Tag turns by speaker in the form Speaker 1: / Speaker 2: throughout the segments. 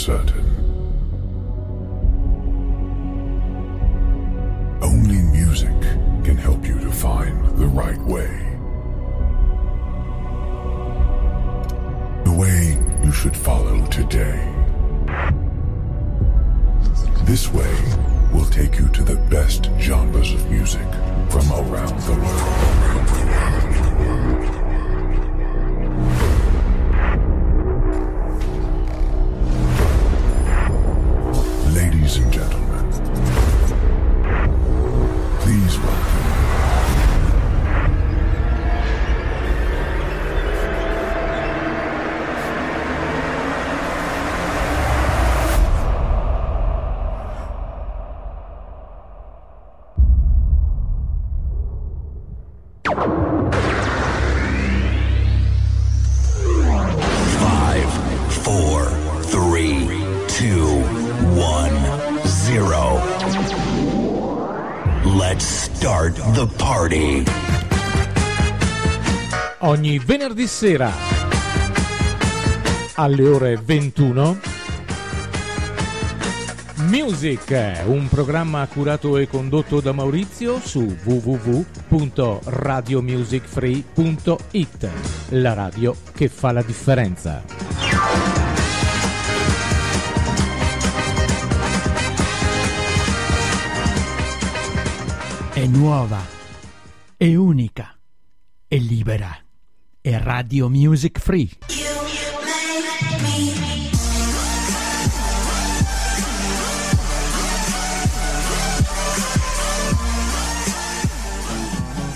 Speaker 1: certain. Venerdì sera alle ore 21 Music, un programma curato e condotto da Maurizio su www.radiomusicfree.it, la radio che fa la differenza.
Speaker 2: È nuova, è unica, è libera. È Radio Music Free.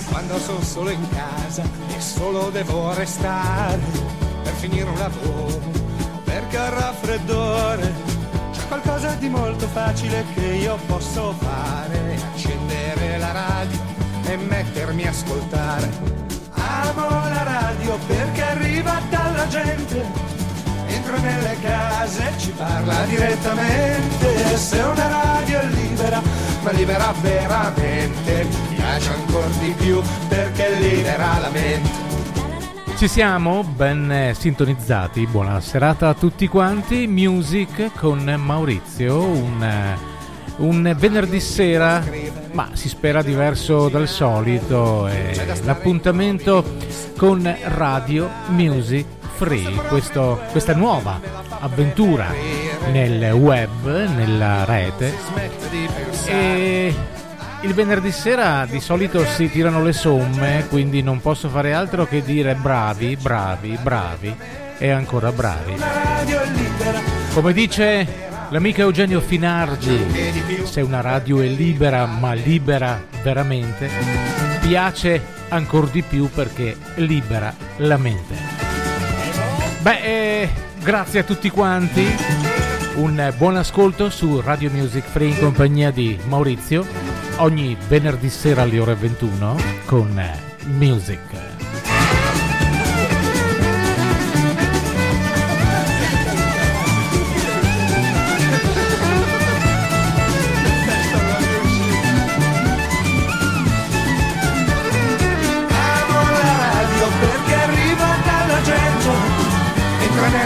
Speaker 3: Quando sono solo in casa e solo devo restare per finire un lavoro, perché ho raffreddore. C'è qualcosa di molto facile che io posso fare, accendere la radio e mettermi a ascoltare. Amo la radio perché arriva dalla gente. Entra nelle case e ci parla direttamente. Se una radio è libera, ma libera veramente, mi piace ancora di più perché libera la mente.
Speaker 1: Ci siamo ben eh, sintonizzati, buona serata a tutti quanti, Music con Maurizio, un, eh, un venerdì sera, ma si spera diverso dal solito, è l'appuntamento con Radio Music Free, questo- questa nuova avventura nel web, nella rete. E il venerdì sera di solito si tirano le somme, quindi non posso fare altro che dire bravi, bravi, bravi e ancora bravi. Come dice l'amico Eugenio Finardi, se una radio è libera, ma libera veramente, piace ancora di più perché libera la mente. Beh, eh, grazie a tutti quanti. Un buon ascolto su Radio Music Free in compagnia di Maurizio ogni venerdì sera alle ore 21 con Music.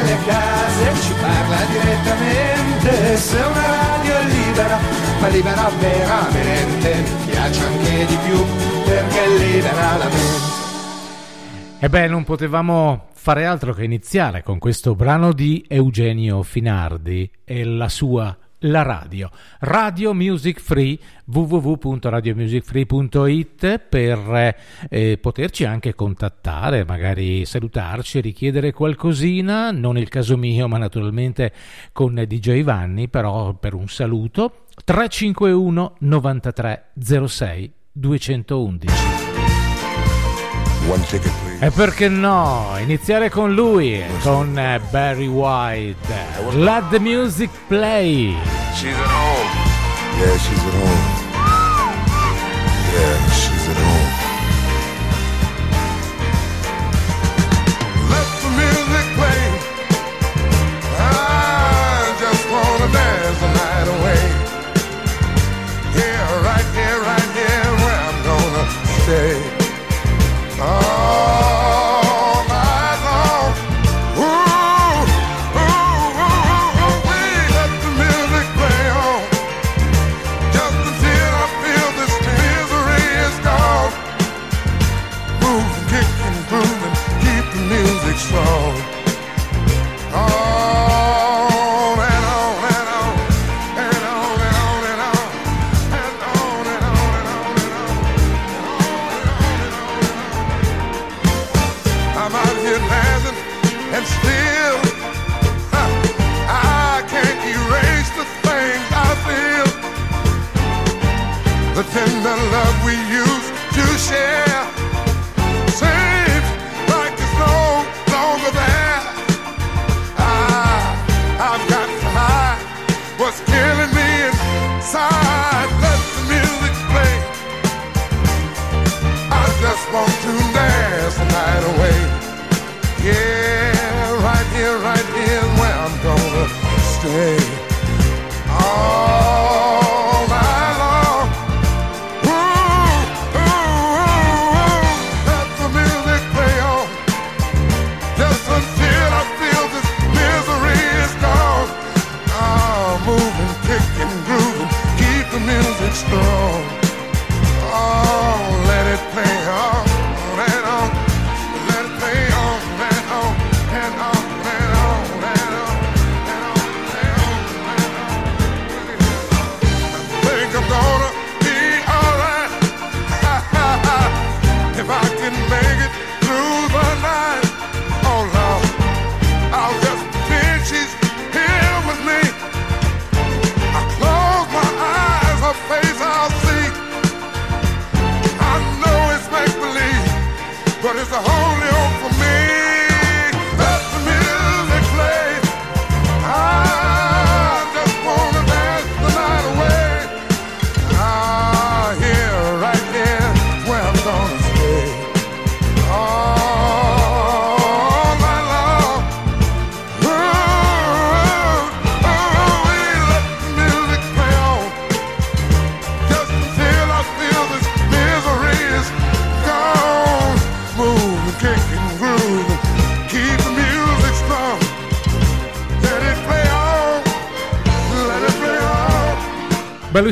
Speaker 3: Nelle case ci parla direttamente. Se una radio è libera, ma libera veramente, piace anche di più perché libera la mente.
Speaker 1: E beh, non potevamo fare altro che iniziare con questo brano di Eugenio Finardi e la sua La Radio. Radio Music Free, www.radiomusicfree.it per eh, poterci anche contattare, magari salutarci, richiedere qualcosina, non il caso mio, ma naturalmente con DJ Vanni, però per un saluto 351 93 06 211.
Speaker 4: One ticket, please.
Speaker 1: E perché no? Iniziare con lui, con eh, Barry White. Let the music play.
Speaker 4: She's at home. Yeah, she's at home. Beh,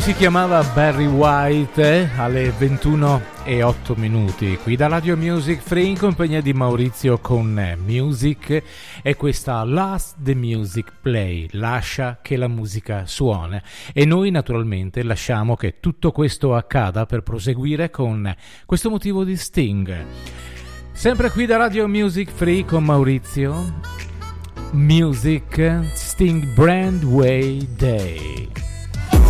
Speaker 4: si chiamava Barry White eh, alle 21 e 8 minuti qui da Radio Music Free in compagnia di Maurizio con eh, Music e questa Last the Music Play, lascia che la musica suona e noi naturalmente lasciamo che tutto questo accada per proseguire con questo motivo di Sting. Sempre qui da Radio Music Free con Maurizio, Music Sting Brand Way Day.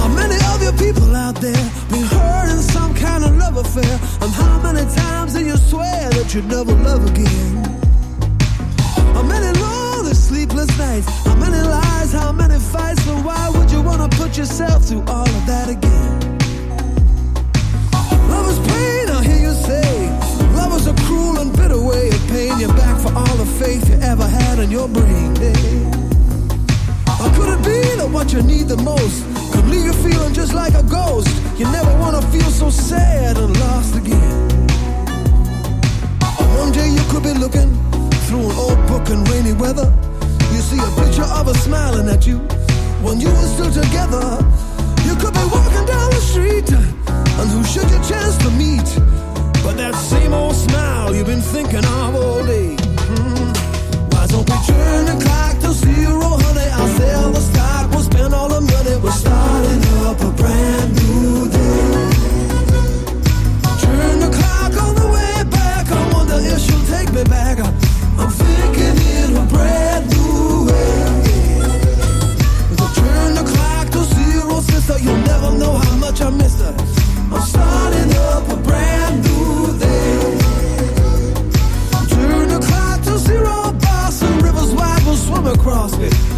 Speaker 5: How many of you people out there been hurt in some kind of love affair? And how many times do you swear that you'd never love again? How many lonely sleepless nights? How many lies? How many fights? But why would you wanna put yourself through all of that again? Love is pain, I hear you say. Love is a cruel and bitter way of paying you back for all the faith you ever had in your brain. Or could it be that what you need the most leave you feeling just like a ghost? You never wanna feel so sad and lost again. One day you could be looking through an old book in rainy weather. You see a picture of her smiling at you when you were still together. You could be walking down the street, and who should you chance to meet? But that same old smile you've been thinking of all day. Mm. Don't we turn the clock to zero, honey? I'll sell the stock, we'll spend all the money. We're starting up a brand new day. Turn the clock on the way back. I wonder if she'll take me back. I'm thinking in a brand new way. We'll turn the clock to zero, sister. You'll never know how much I missed her. I'm starting up a brand across me.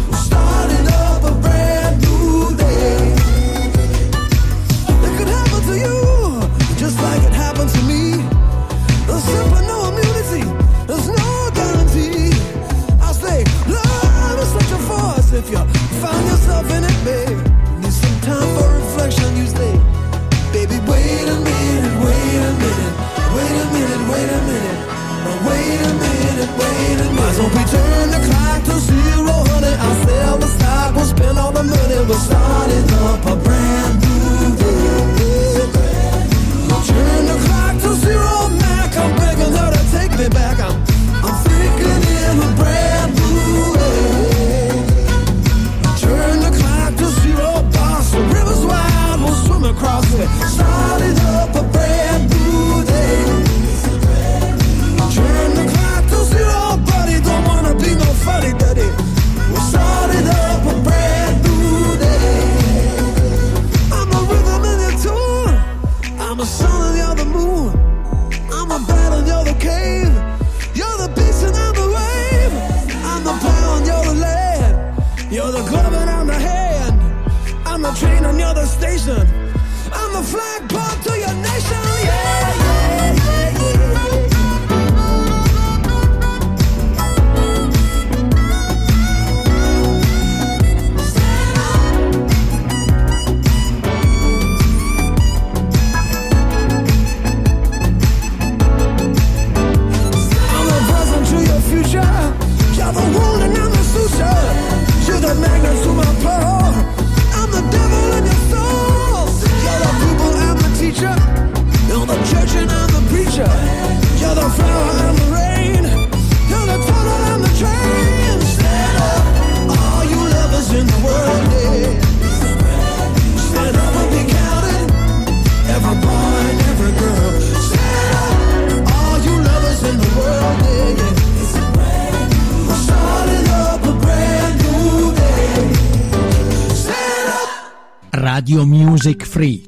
Speaker 2: Radio Music Free.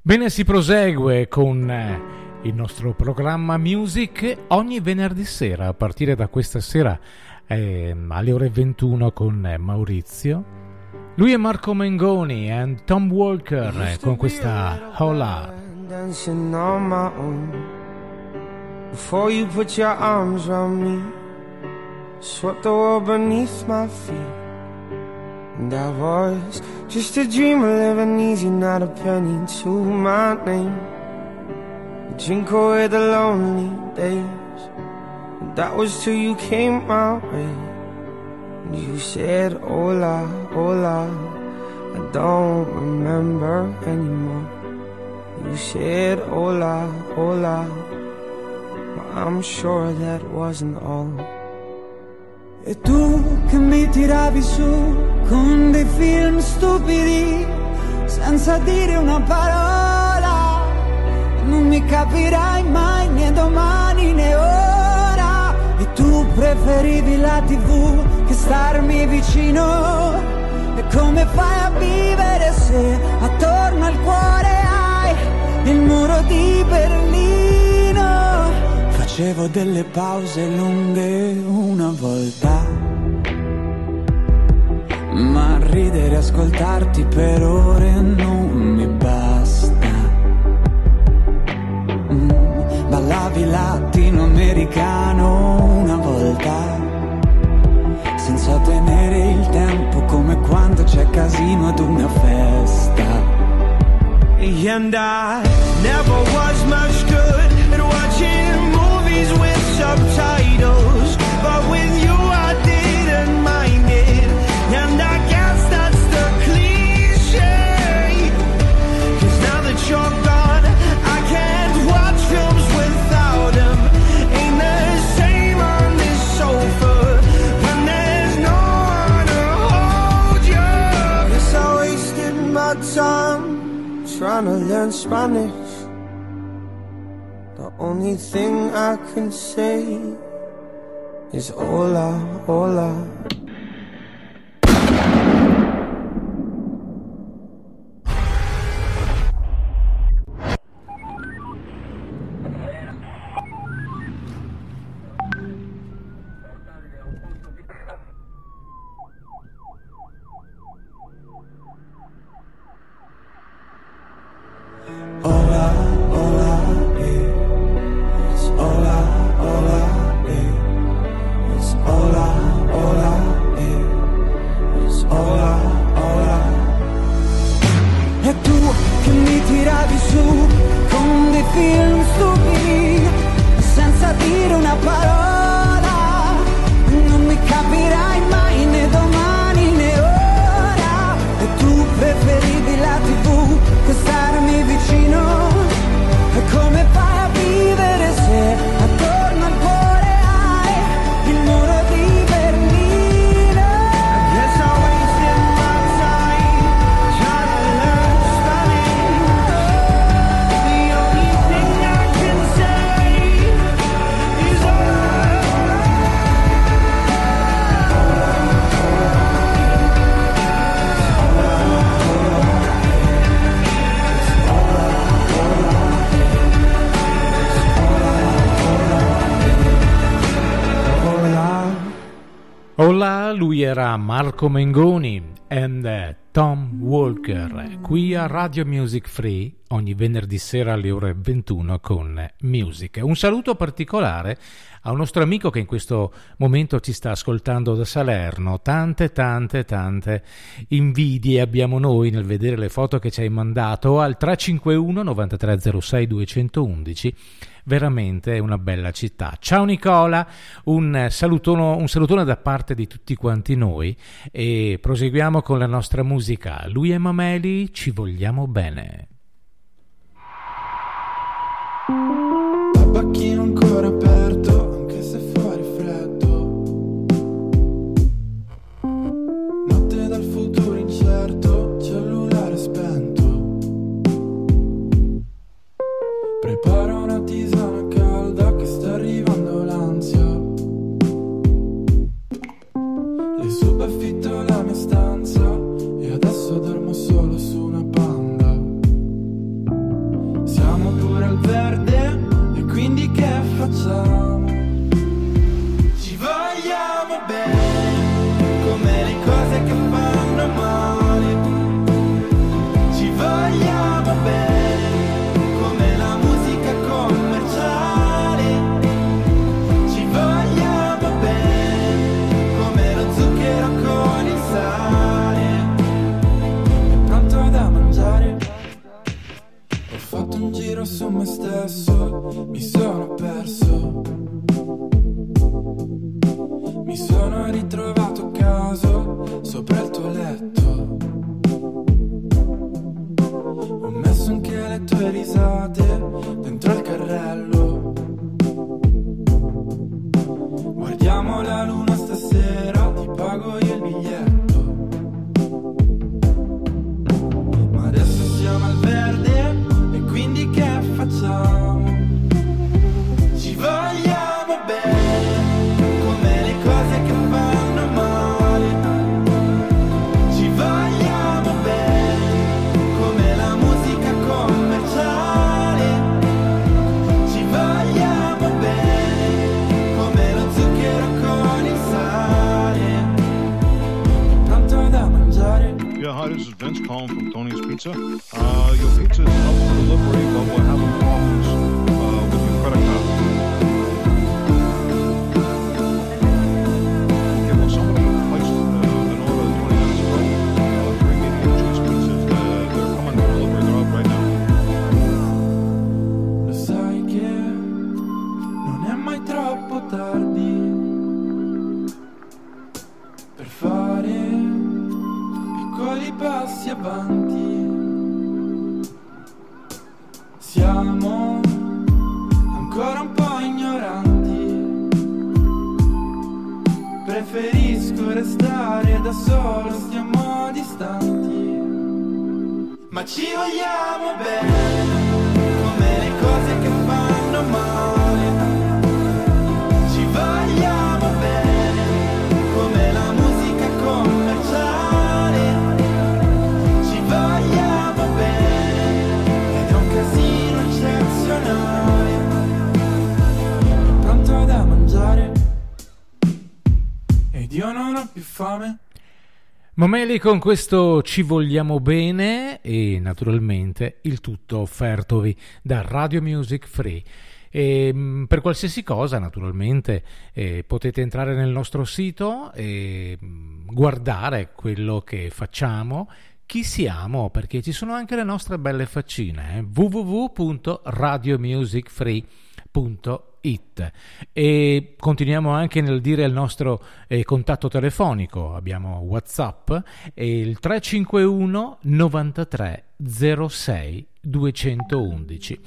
Speaker 1: Bene, si prosegue con eh, il nostro programma Music ogni venerdì sera, a partire da questa sera ehm, alle ore 21 con eh, Maurizio. Lui è Marco Mengoni e Tom Walker eh, con questa Hola.
Speaker 6: dancing on my own. Before you put your arms around me, swept the world beneath my feet. And I was just a dreamer living easy, not a penny to my name. Drink away the lonely days. And that was till you came my way. And you said, Hola, hola. I don't remember anymore. You said hola, hola Ma I'm sure that wasn't all
Speaker 7: E tu che mi tiravi su con dei film stupidi, senza dire una parola, non mi capirai mai né domani né ora. E tu preferivi la tv che starmi vicino. E come fai a vivere se attorno al cuore hai il muro di Berlino? Facevo delle pause lunghe una volta. Ma ridere e ascoltarti per ore non
Speaker 6: only thing I can say is hola, hola.
Speaker 1: Marco Mengoni and Tom Walker, qui a Radio Music Free ogni venerdì sera alle ore 21 con Music. Un saluto particolare a un nostro amico che in questo momento ci sta ascoltando da Salerno. Tante, tante, tante invidie abbiamo noi nel vedere le foto che ci hai mandato al 351 9306 211 veramente una bella città. Ciao Nicola, un salutone, un salutone da parte di tutti quanti noi e proseguiamo con la nostra musica. Lui e Mameli ci vogliamo bene.
Speaker 8: Che
Speaker 1: Momeli con questo ci vogliamo bene e naturalmente il tutto offertovi da Radio Music Free. E, mh, per qualsiasi cosa naturalmente eh, potete entrare nel nostro sito e mh, guardare quello che facciamo, chi siamo, perché ci sono anche le nostre belle faccine, eh? www.radiomusicfree.it e continuiamo anche nel dire il nostro eh, contatto telefonico. Abbiamo whatsapp il 351 93 06 211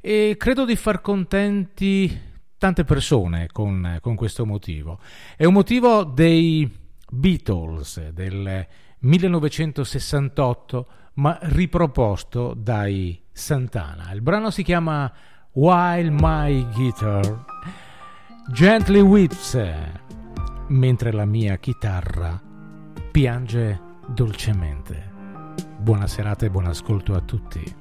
Speaker 1: e credo di far contenti tante persone con, con questo motivo. È un motivo dei Beatles del 1968 ma riproposto dai Santana. Il brano si chiama While My Guitar Gently Weeps, mentre la mia chitarra piange dolcemente. Buona serata e buon ascolto a tutti.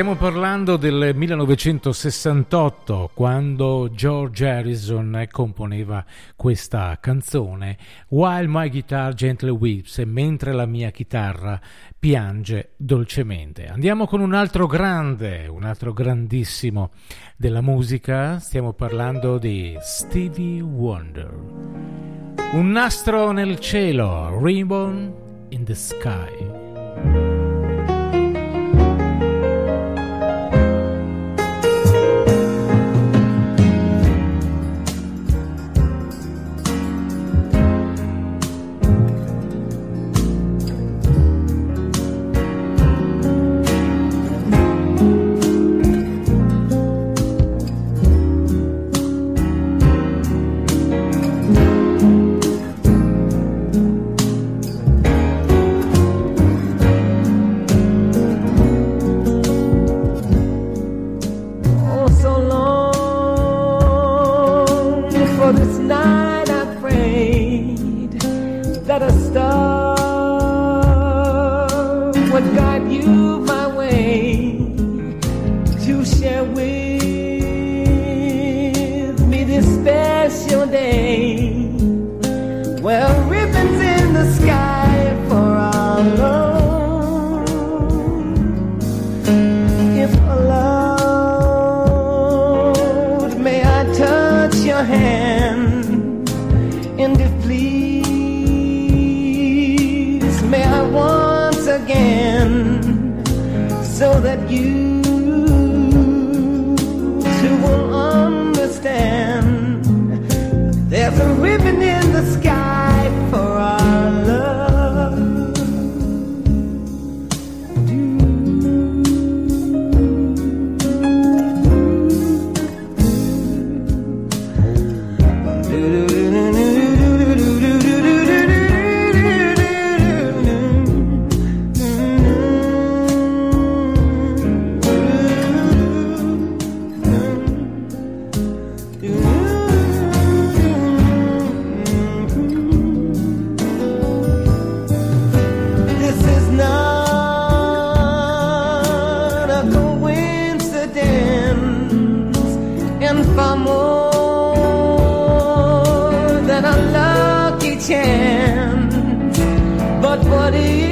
Speaker 6: Stiamo parlando del 1968, quando George Harrison componeva questa canzone, While My Guitar Gently Weeps, mentre la mia chitarra piange dolcemente. Andiamo con un altro grande, un altro grandissimo della musica, stiamo parlando di Stevie Wonder. Un nastro nel cielo, Ribbon in the Sky.
Speaker 9: And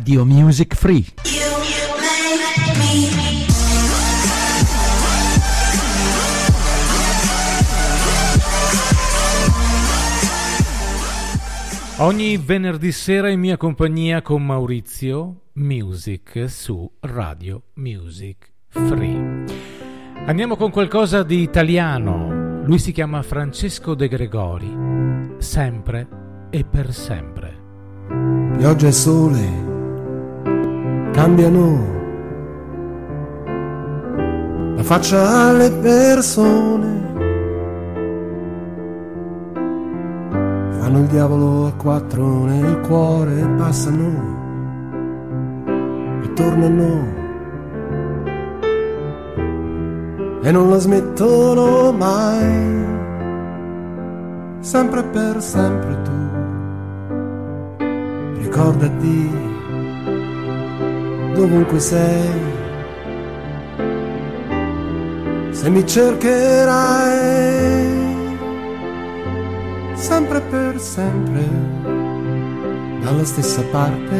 Speaker 2: Radio Music Free.
Speaker 1: Ogni venerdì sera in mia compagnia con Maurizio Music su Radio Music Free. Andiamo con qualcosa di italiano. Lui si chiama Francesco De Gregori. Sempre e per sempre.
Speaker 5: Pioggia e sole cambiano la faccia alle persone. Fanno il diavolo a quattro nel cuore, passano e tornano. E non la smettono mai, sempre per sempre tu. Ricordati dovunque sei, se mi cercherai sempre per sempre, dalla stessa parte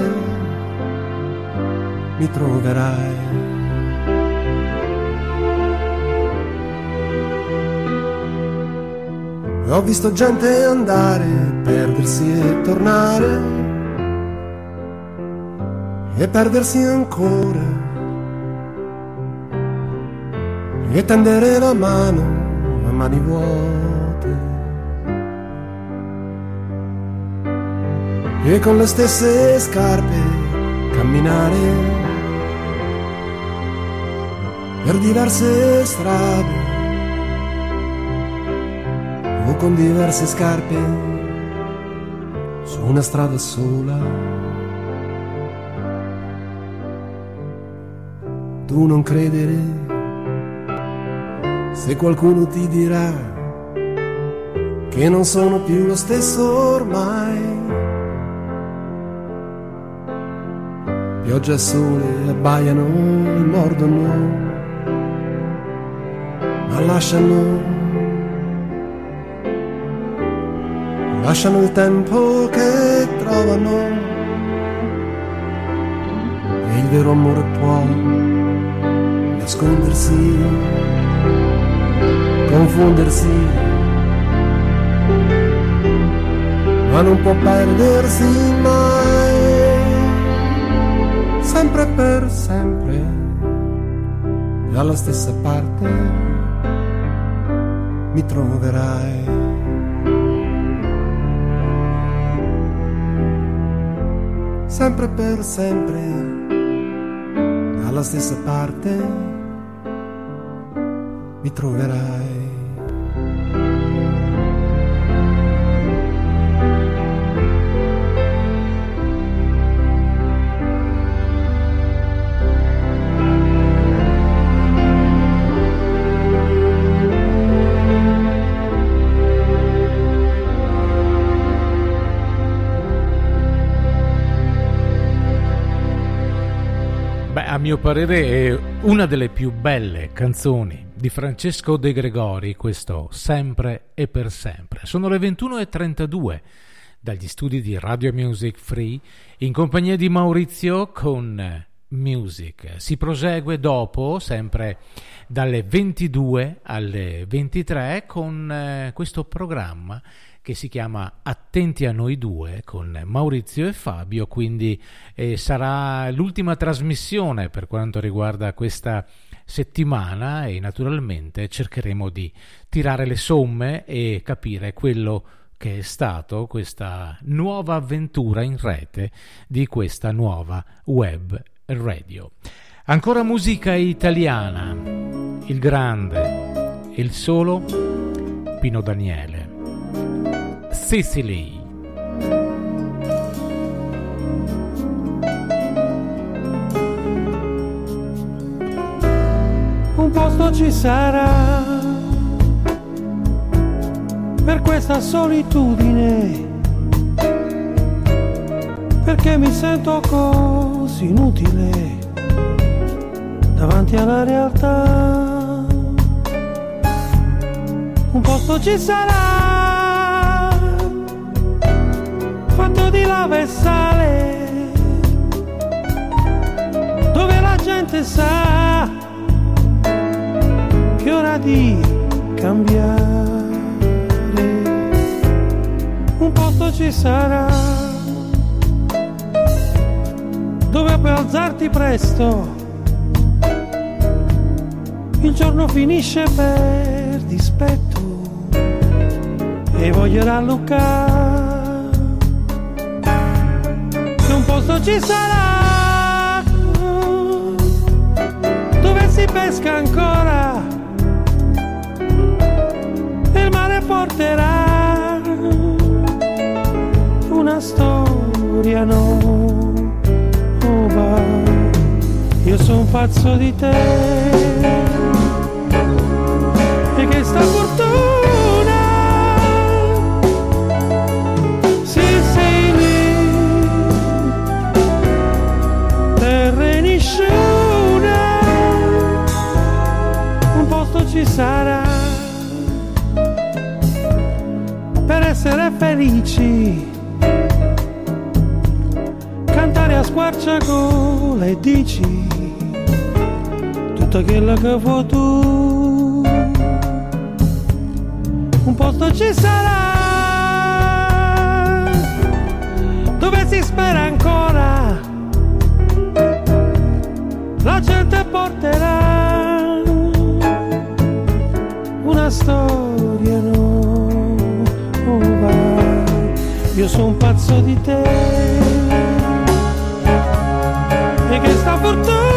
Speaker 5: mi troverai. Ho visto gente andare, perdersi e tornare, e perdersi ancora, e tendere la mano a mani vuote. e con le stesse scarpe camminare per diverse strade o con diverse scarpe su una strada sola. Tu non credere se qualcuno ti dirà che non sono più lo stesso ormai. Pioggia e sole abbaiano e mordono, ma lasciano, lasciano il tempo che trovano. E il vero amore può nascondersi, confondersi, ma non può perdersi mai sempre per sempre, dalla stessa parte mi troverai. Sempre per sempre, dalla stessa parte mi troverai.
Speaker 1: Beh, a mio parere è una delle più belle canzoni di Francesco De Gregori, questo Sempre e per sempre. Sono le 21.32 dagli studi di Radio Music Free in compagnia di Maurizio con Music. Si prosegue dopo, sempre dalle 22 alle 23, con eh, questo programma che si chiama Attenti a noi due con Maurizio e Fabio, quindi eh, sarà l'ultima trasmissione per quanto riguarda questa settimana e naturalmente cercheremo di tirare le somme e capire quello che è stato questa nuova avventura in rete di questa nuova web radio. Ancora musica italiana, il grande, il solo Pino Daniele. Sicily.
Speaker 10: Un posto ci sarà. Per questa solitudine, perché mi sento così inutile davanti alla realtà. Un posto ci sarà. Fatto di lava e sale, dove la gente sa che ora di cambiare. Un posto ci sarà dove puoi alzarti presto. Il giorno finisce per dispetto e voglio rallucare un posto ci sarà dove si pesca ancora porterà una storia nuova. Io sono pazzo di te e che sta fortuna felici cantare a squarciagola e dici tutto quello che vuoi tu. Un posto ci sarà dove si spera ancora. La gente porterà una storia io sono pazzo di te. E che sta fortuna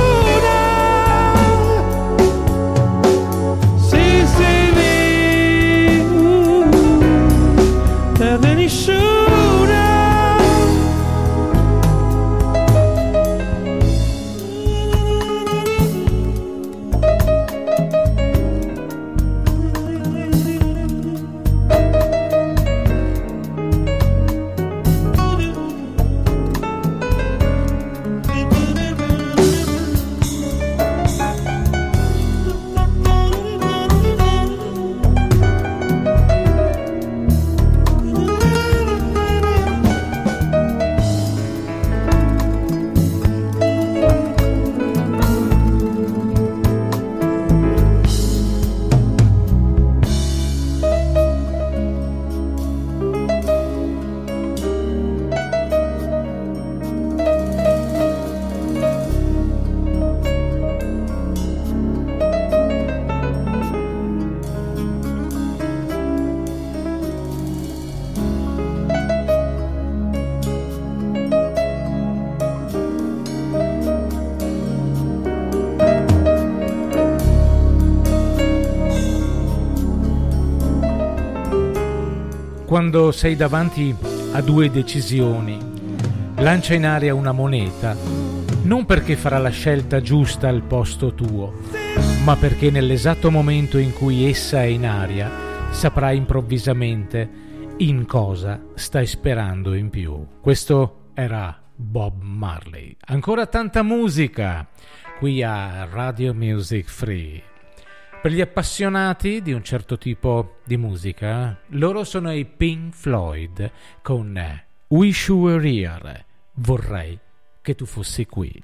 Speaker 1: Quando sei davanti a due decisioni, lancia in aria una moneta, non perché farà la scelta giusta al posto tuo, ma perché nell'esatto momento in cui essa è in aria saprai improvvisamente in cosa stai sperando in più. Questo era Bob Marley. Ancora tanta musica qui a Radio Music Free. Per gli appassionati di un certo tipo di musica, loro sono i Pink Floyd con Wish You Were Here. Vorrei che tu fossi qui.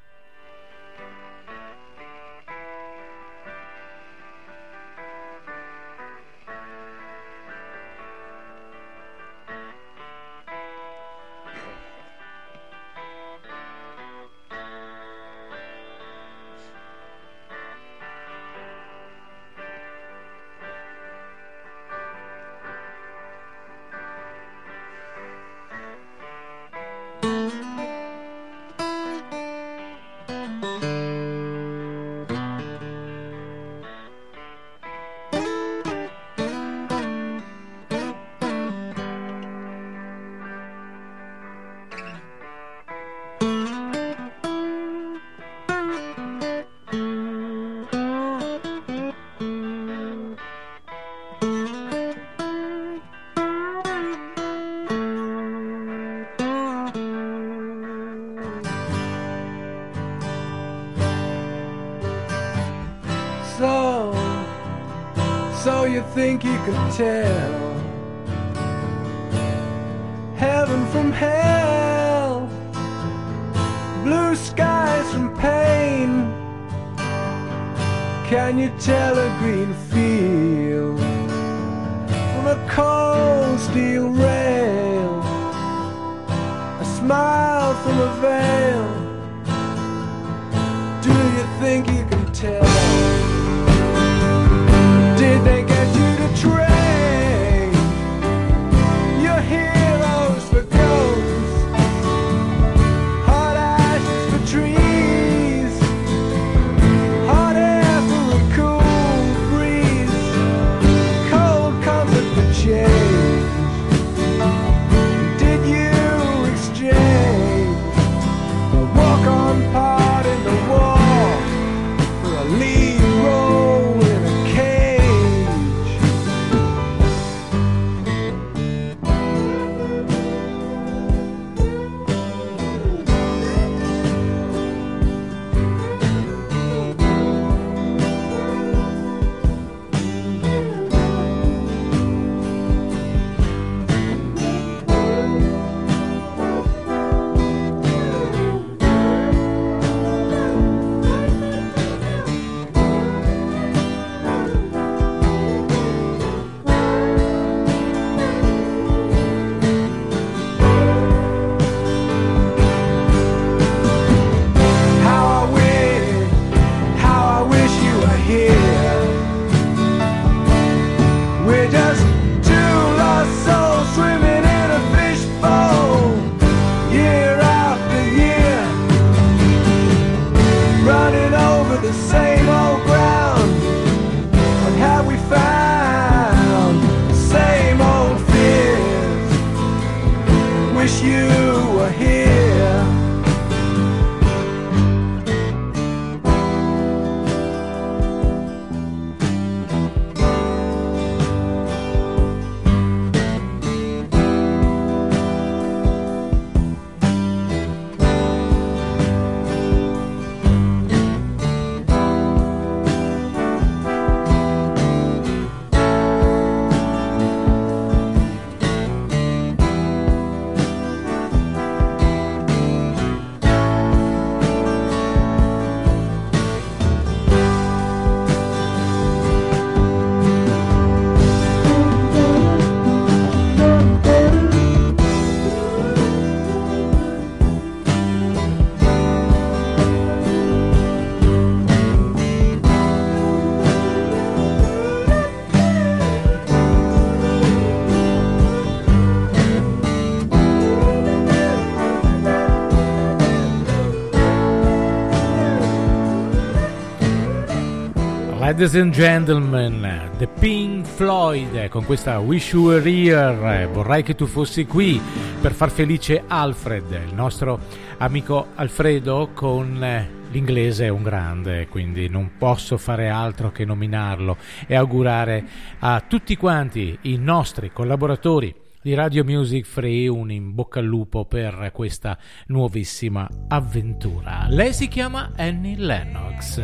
Speaker 1: Ladies and gentlemen, The Pink Floyd con questa Wish You Were Here, vorrei che tu fossi qui per far felice Alfred, il nostro amico Alfredo con eh, l'inglese è un grande, quindi non posso fare altro che nominarlo e augurare a tutti quanti i nostri collaboratori di Radio Music Free un in bocca al lupo per questa nuovissima avventura. Lei si chiama Annie Lennox,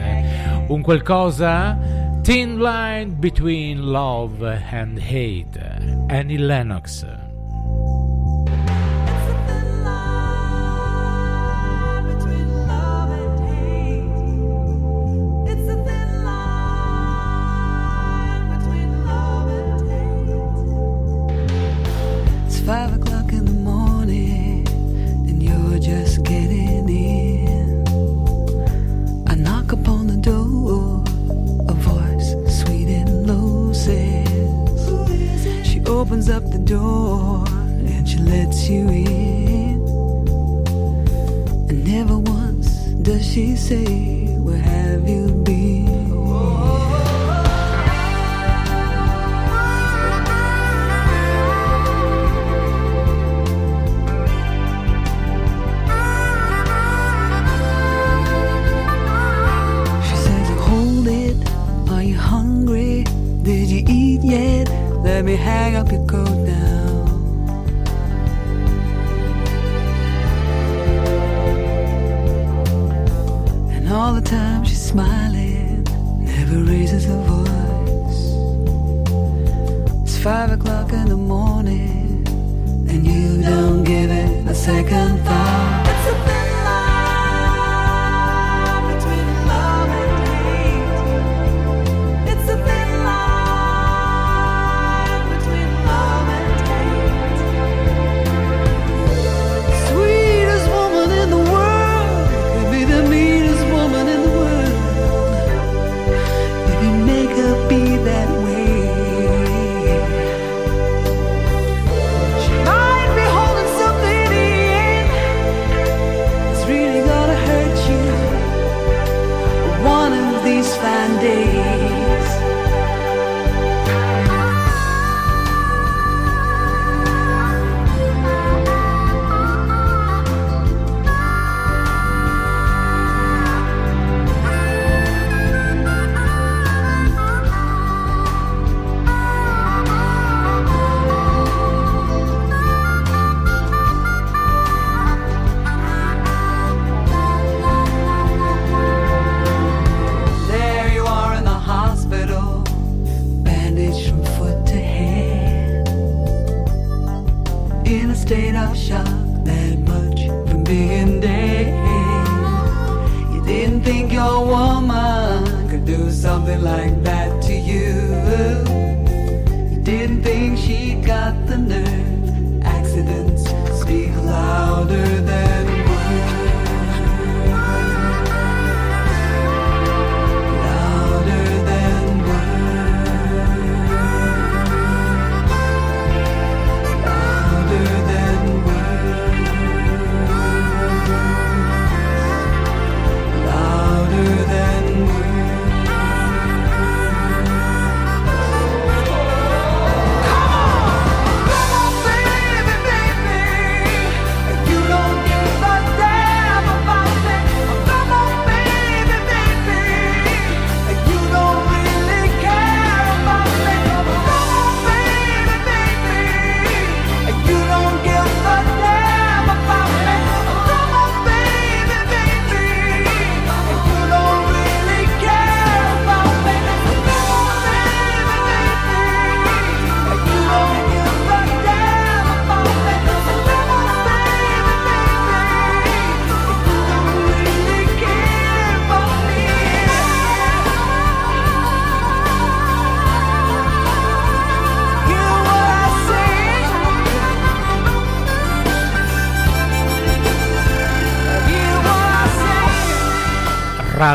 Speaker 1: un qualcosa thin line between love and hate. Annie Lennox.
Speaker 11: Opens up the door and she lets you in. And never once does she say, Where have you been? Up your coat now. And all the time she's smiling, never raises her voice. It's five o'clock in the morning, and you don't give it a second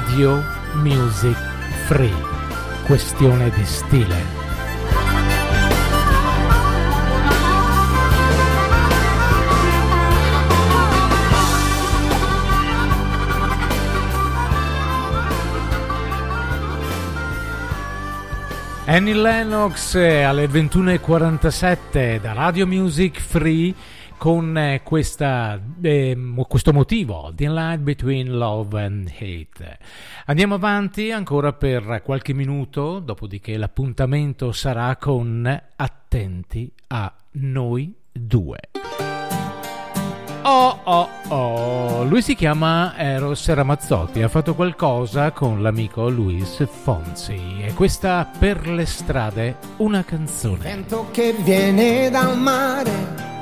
Speaker 1: Radio Music Free. Questione di stile. Annie Lennox eh, alle 21.47 da Radio Music Free con eh, questa, eh, questo motivo, The Line Between Love and Hate. Andiamo avanti ancora per qualche minuto, dopodiché l'appuntamento sarà con Attenti a noi due. Oh oh oh, lui si chiama Eros Ramazzotti, ha fatto qualcosa con l'amico Luis Fonsi e questa per le strade una canzone.
Speaker 3: Vento che viene dal mare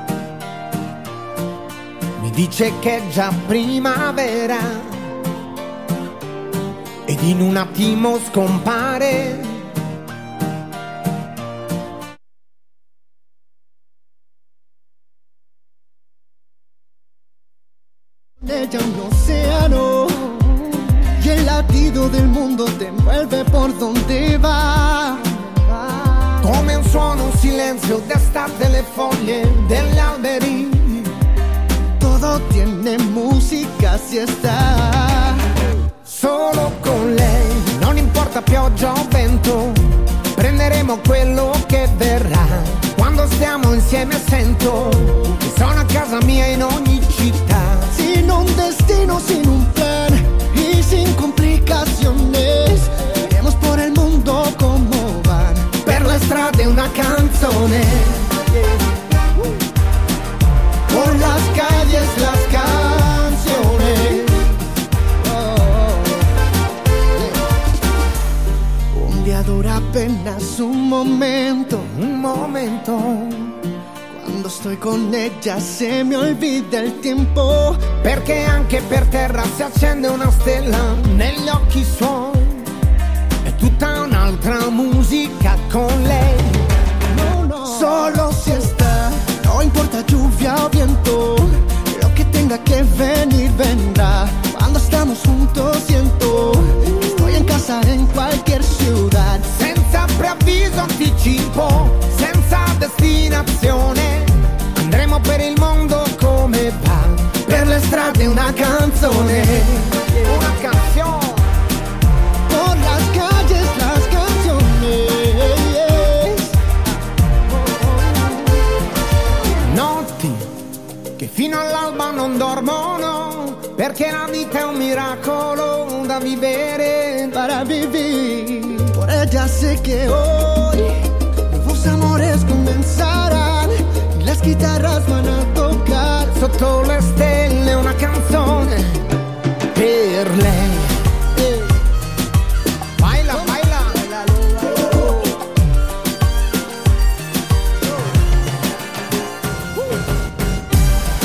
Speaker 3: mi dice che è già primavera ed in un attimo scompare.
Speaker 12: Ella un océano y el latido del mundo te envuelve por donde va.
Speaker 3: Come un suono, un silenzio d'estate le foglie degli alberi.
Speaker 12: Todo tiene música si está.
Speaker 3: Solo con lei, non importa pioggia o vento, prenderemo quello che verrà. Quando stiamo insieme sento che sono a casa mia in ogni città.
Speaker 12: Sin un destino, sin un apenas un momento,
Speaker 3: un momento.
Speaker 12: Quando sto con ella se mi olvida il tempo.
Speaker 3: Perché anche per terra si accende una stella negli occhi suoi. È tutta un'altra musica con lei.
Speaker 12: No, no. Solo si está, no importa lluvia o viento. Lo que tenga que venir vendrá. Cuando estamos juntos siento estoy en casa en cualquier ciudad.
Speaker 3: Preavviso anticipo, senza destinazione. Andremo per il mondo come va.
Speaker 12: Per le strade una canzone.
Speaker 3: Una canzone.
Speaker 12: Por las calles las canciones.
Speaker 3: Notti che fino all'alba non dormono, perché la vita è un miracolo da vivere.
Speaker 12: Para vivir. Ella sé que hoy nuevos amores comenzarán. Y las guitarras van a tocar.
Speaker 3: Sotto le stelle una canzone per lei. Baila, baila.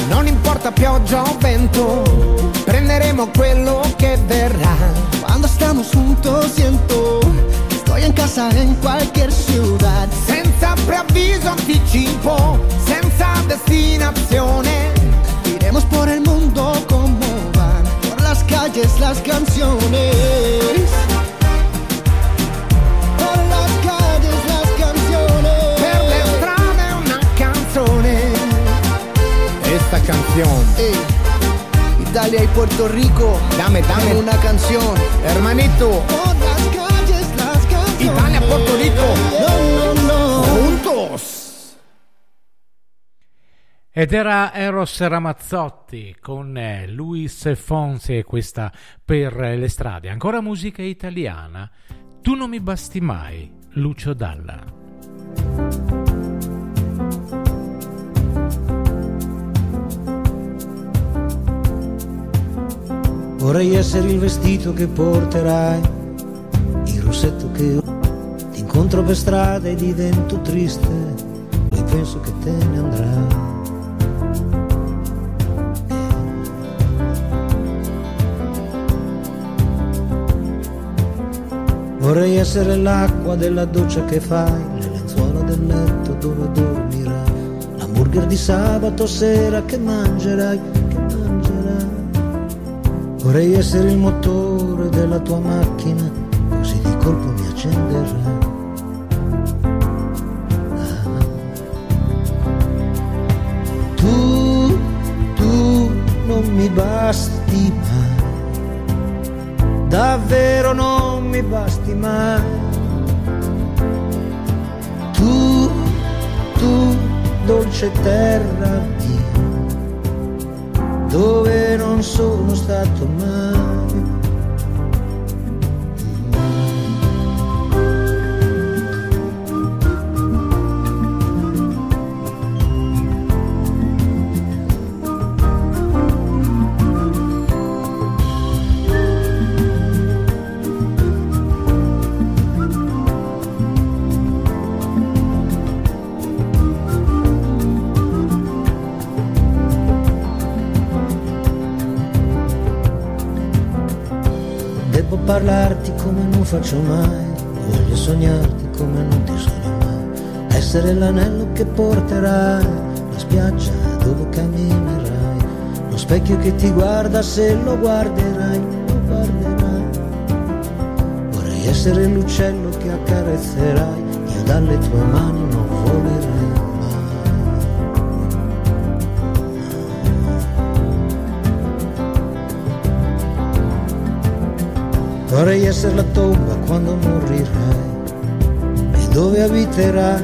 Speaker 3: Non importa pioggia o vento, prenderemo quello che verrà.
Speaker 12: Cuando estamos juntos siento estoy en casa en cualquier ciudad.
Speaker 3: Senza preavviso anticipo, senza destinazione.
Speaker 12: Iremos por el mundo como van, por las calles las canciones. Por las calles las canciones.
Speaker 3: Per le strade una canzone. Esta canción.
Speaker 12: Italia y Puerto Rico.
Speaker 3: Dame, dame.
Speaker 12: en una canción.
Speaker 3: Hermanito, Italia, Puerto Rico.
Speaker 12: No, no, no.
Speaker 3: juntos.
Speaker 1: Ed era Eros Ramazzotti con eh, Luis Fonsi e questa per eh, le strade. Ancora musica italiana. Tu non mi basti mai, Lucio Dalla.
Speaker 13: Vorrei essere il vestito che porterai, rossetto che ti incontro per strada e divento triste, poi penso che te ne andrai. Vorrei essere l'acqua della doccia che fai, le lenzuola del letto dove dormirai, l'hamburger di sabato sera che mangerai, che mangerai. Vorrei essere il motore della tua macchina, colpo mi accenderai. Ah. Tu, tu non mi basti mai davvero non mi basti mai. Tu, tu, dolce terra mia, dove non sono stato mai. Parlarti come non faccio mai, voglio sognarti come non ti sogno mai, essere l'anello che porterai, la spiaggia dove camminerai, lo specchio che ti guarda se lo guarderai, lo guarderai. Vorrei essere l'uccello che accarezzerai, io dalle tue mani non Vorrei essere la tomba quando morirai e dove abiterai,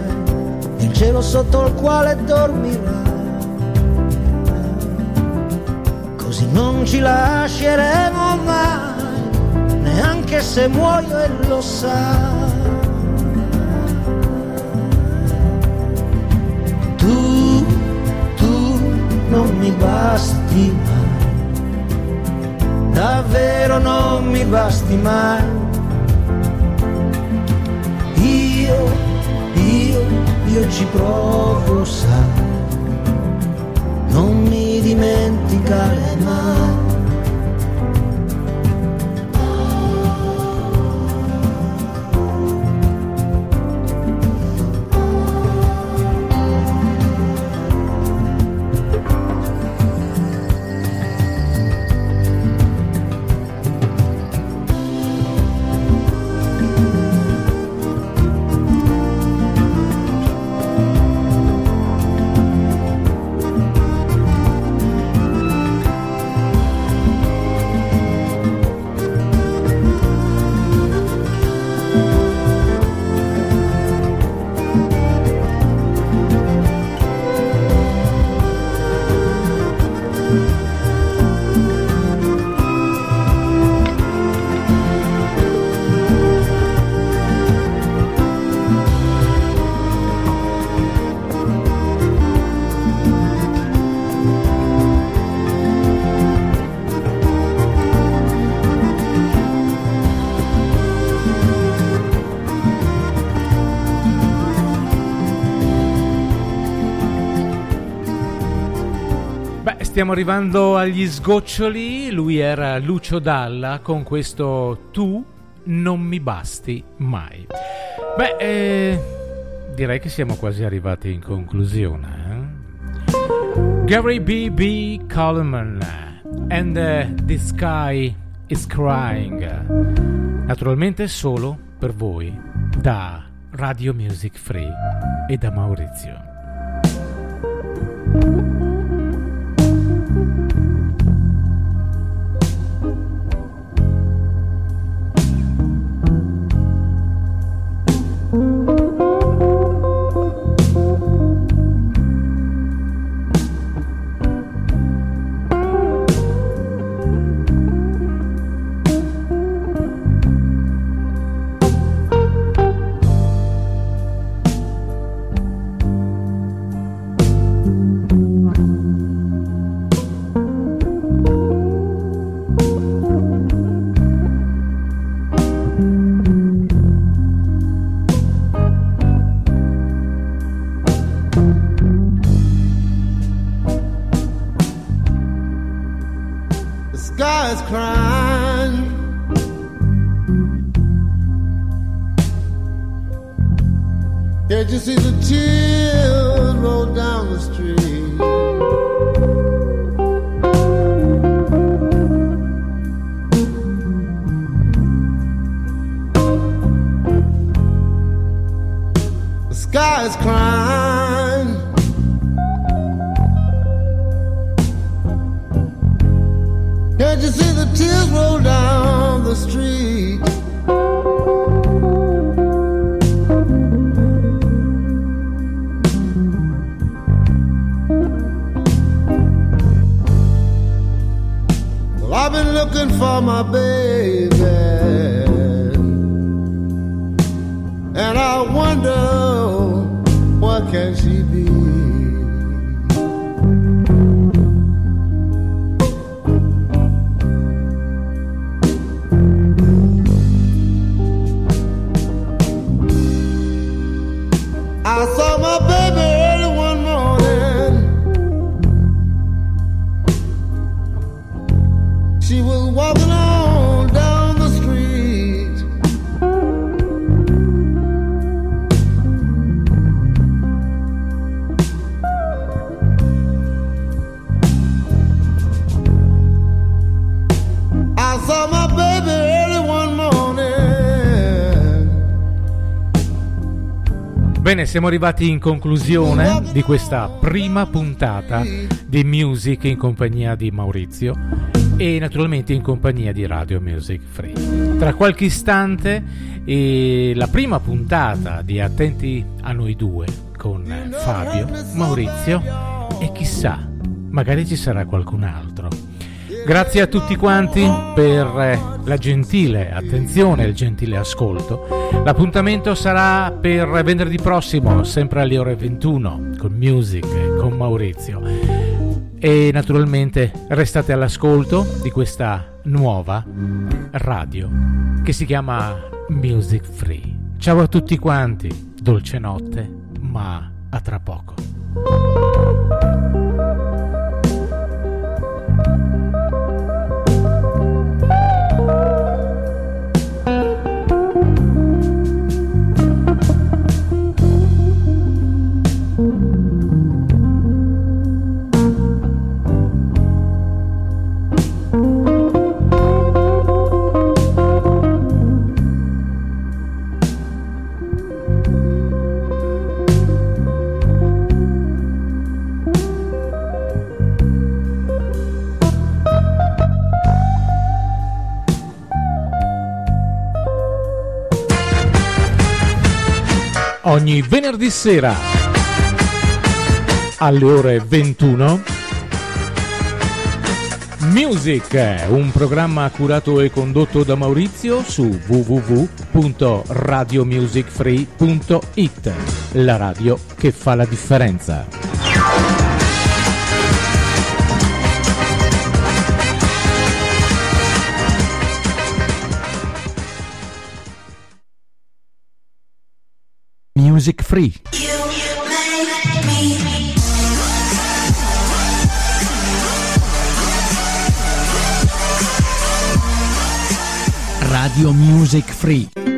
Speaker 13: il cielo sotto il quale dormirai. Così non ci lasceremo mai, neanche se muoio e lo sai. Tu, tu non mi basti mai davvero non mi basti mai. Io, io, io ci provo, sai, non mi dimenticare mai.
Speaker 1: Stiamo arrivando agli sgoccioli, lui era Lucio Dalla con questo Tu non mi basti mai. Beh, eh, direi che siamo quasi arrivati in conclusione. Eh? Gary B.B. Coleman and uh, the Sky is Crying. Naturalmente solo per voi, da Radio Music Free e da Maurizio. Siamo arrivati in conclusione di questa prima puntata di Music in compagnia di Maurizio e naturalmente in compagnia di Radio Music Free. Tra qualche istante eh, la prima puntata di Attenti a noi due con Fabio, Maurizio e chissà, magari ci sarà qualcun altro. Grazie a tutti quanti per la gentile attenzione e il gentile ascolto. L'appuntamento sarà per venerdì prossimo, sempre alle ore 21, con Music, con Maurizio. E naturalmente restate all'ascolto di questa nuova radio che si chiama Music Free. Ciao a tutti quanti, dolce notte, ma a tra poco. Ogni venerdì sera alle ore 21. Music, un programma curato e condotto da Maurizio su www.radiomusicfree.it, la radio che fa la differenza.
Speaker 2: Music Free. Radio Music Free.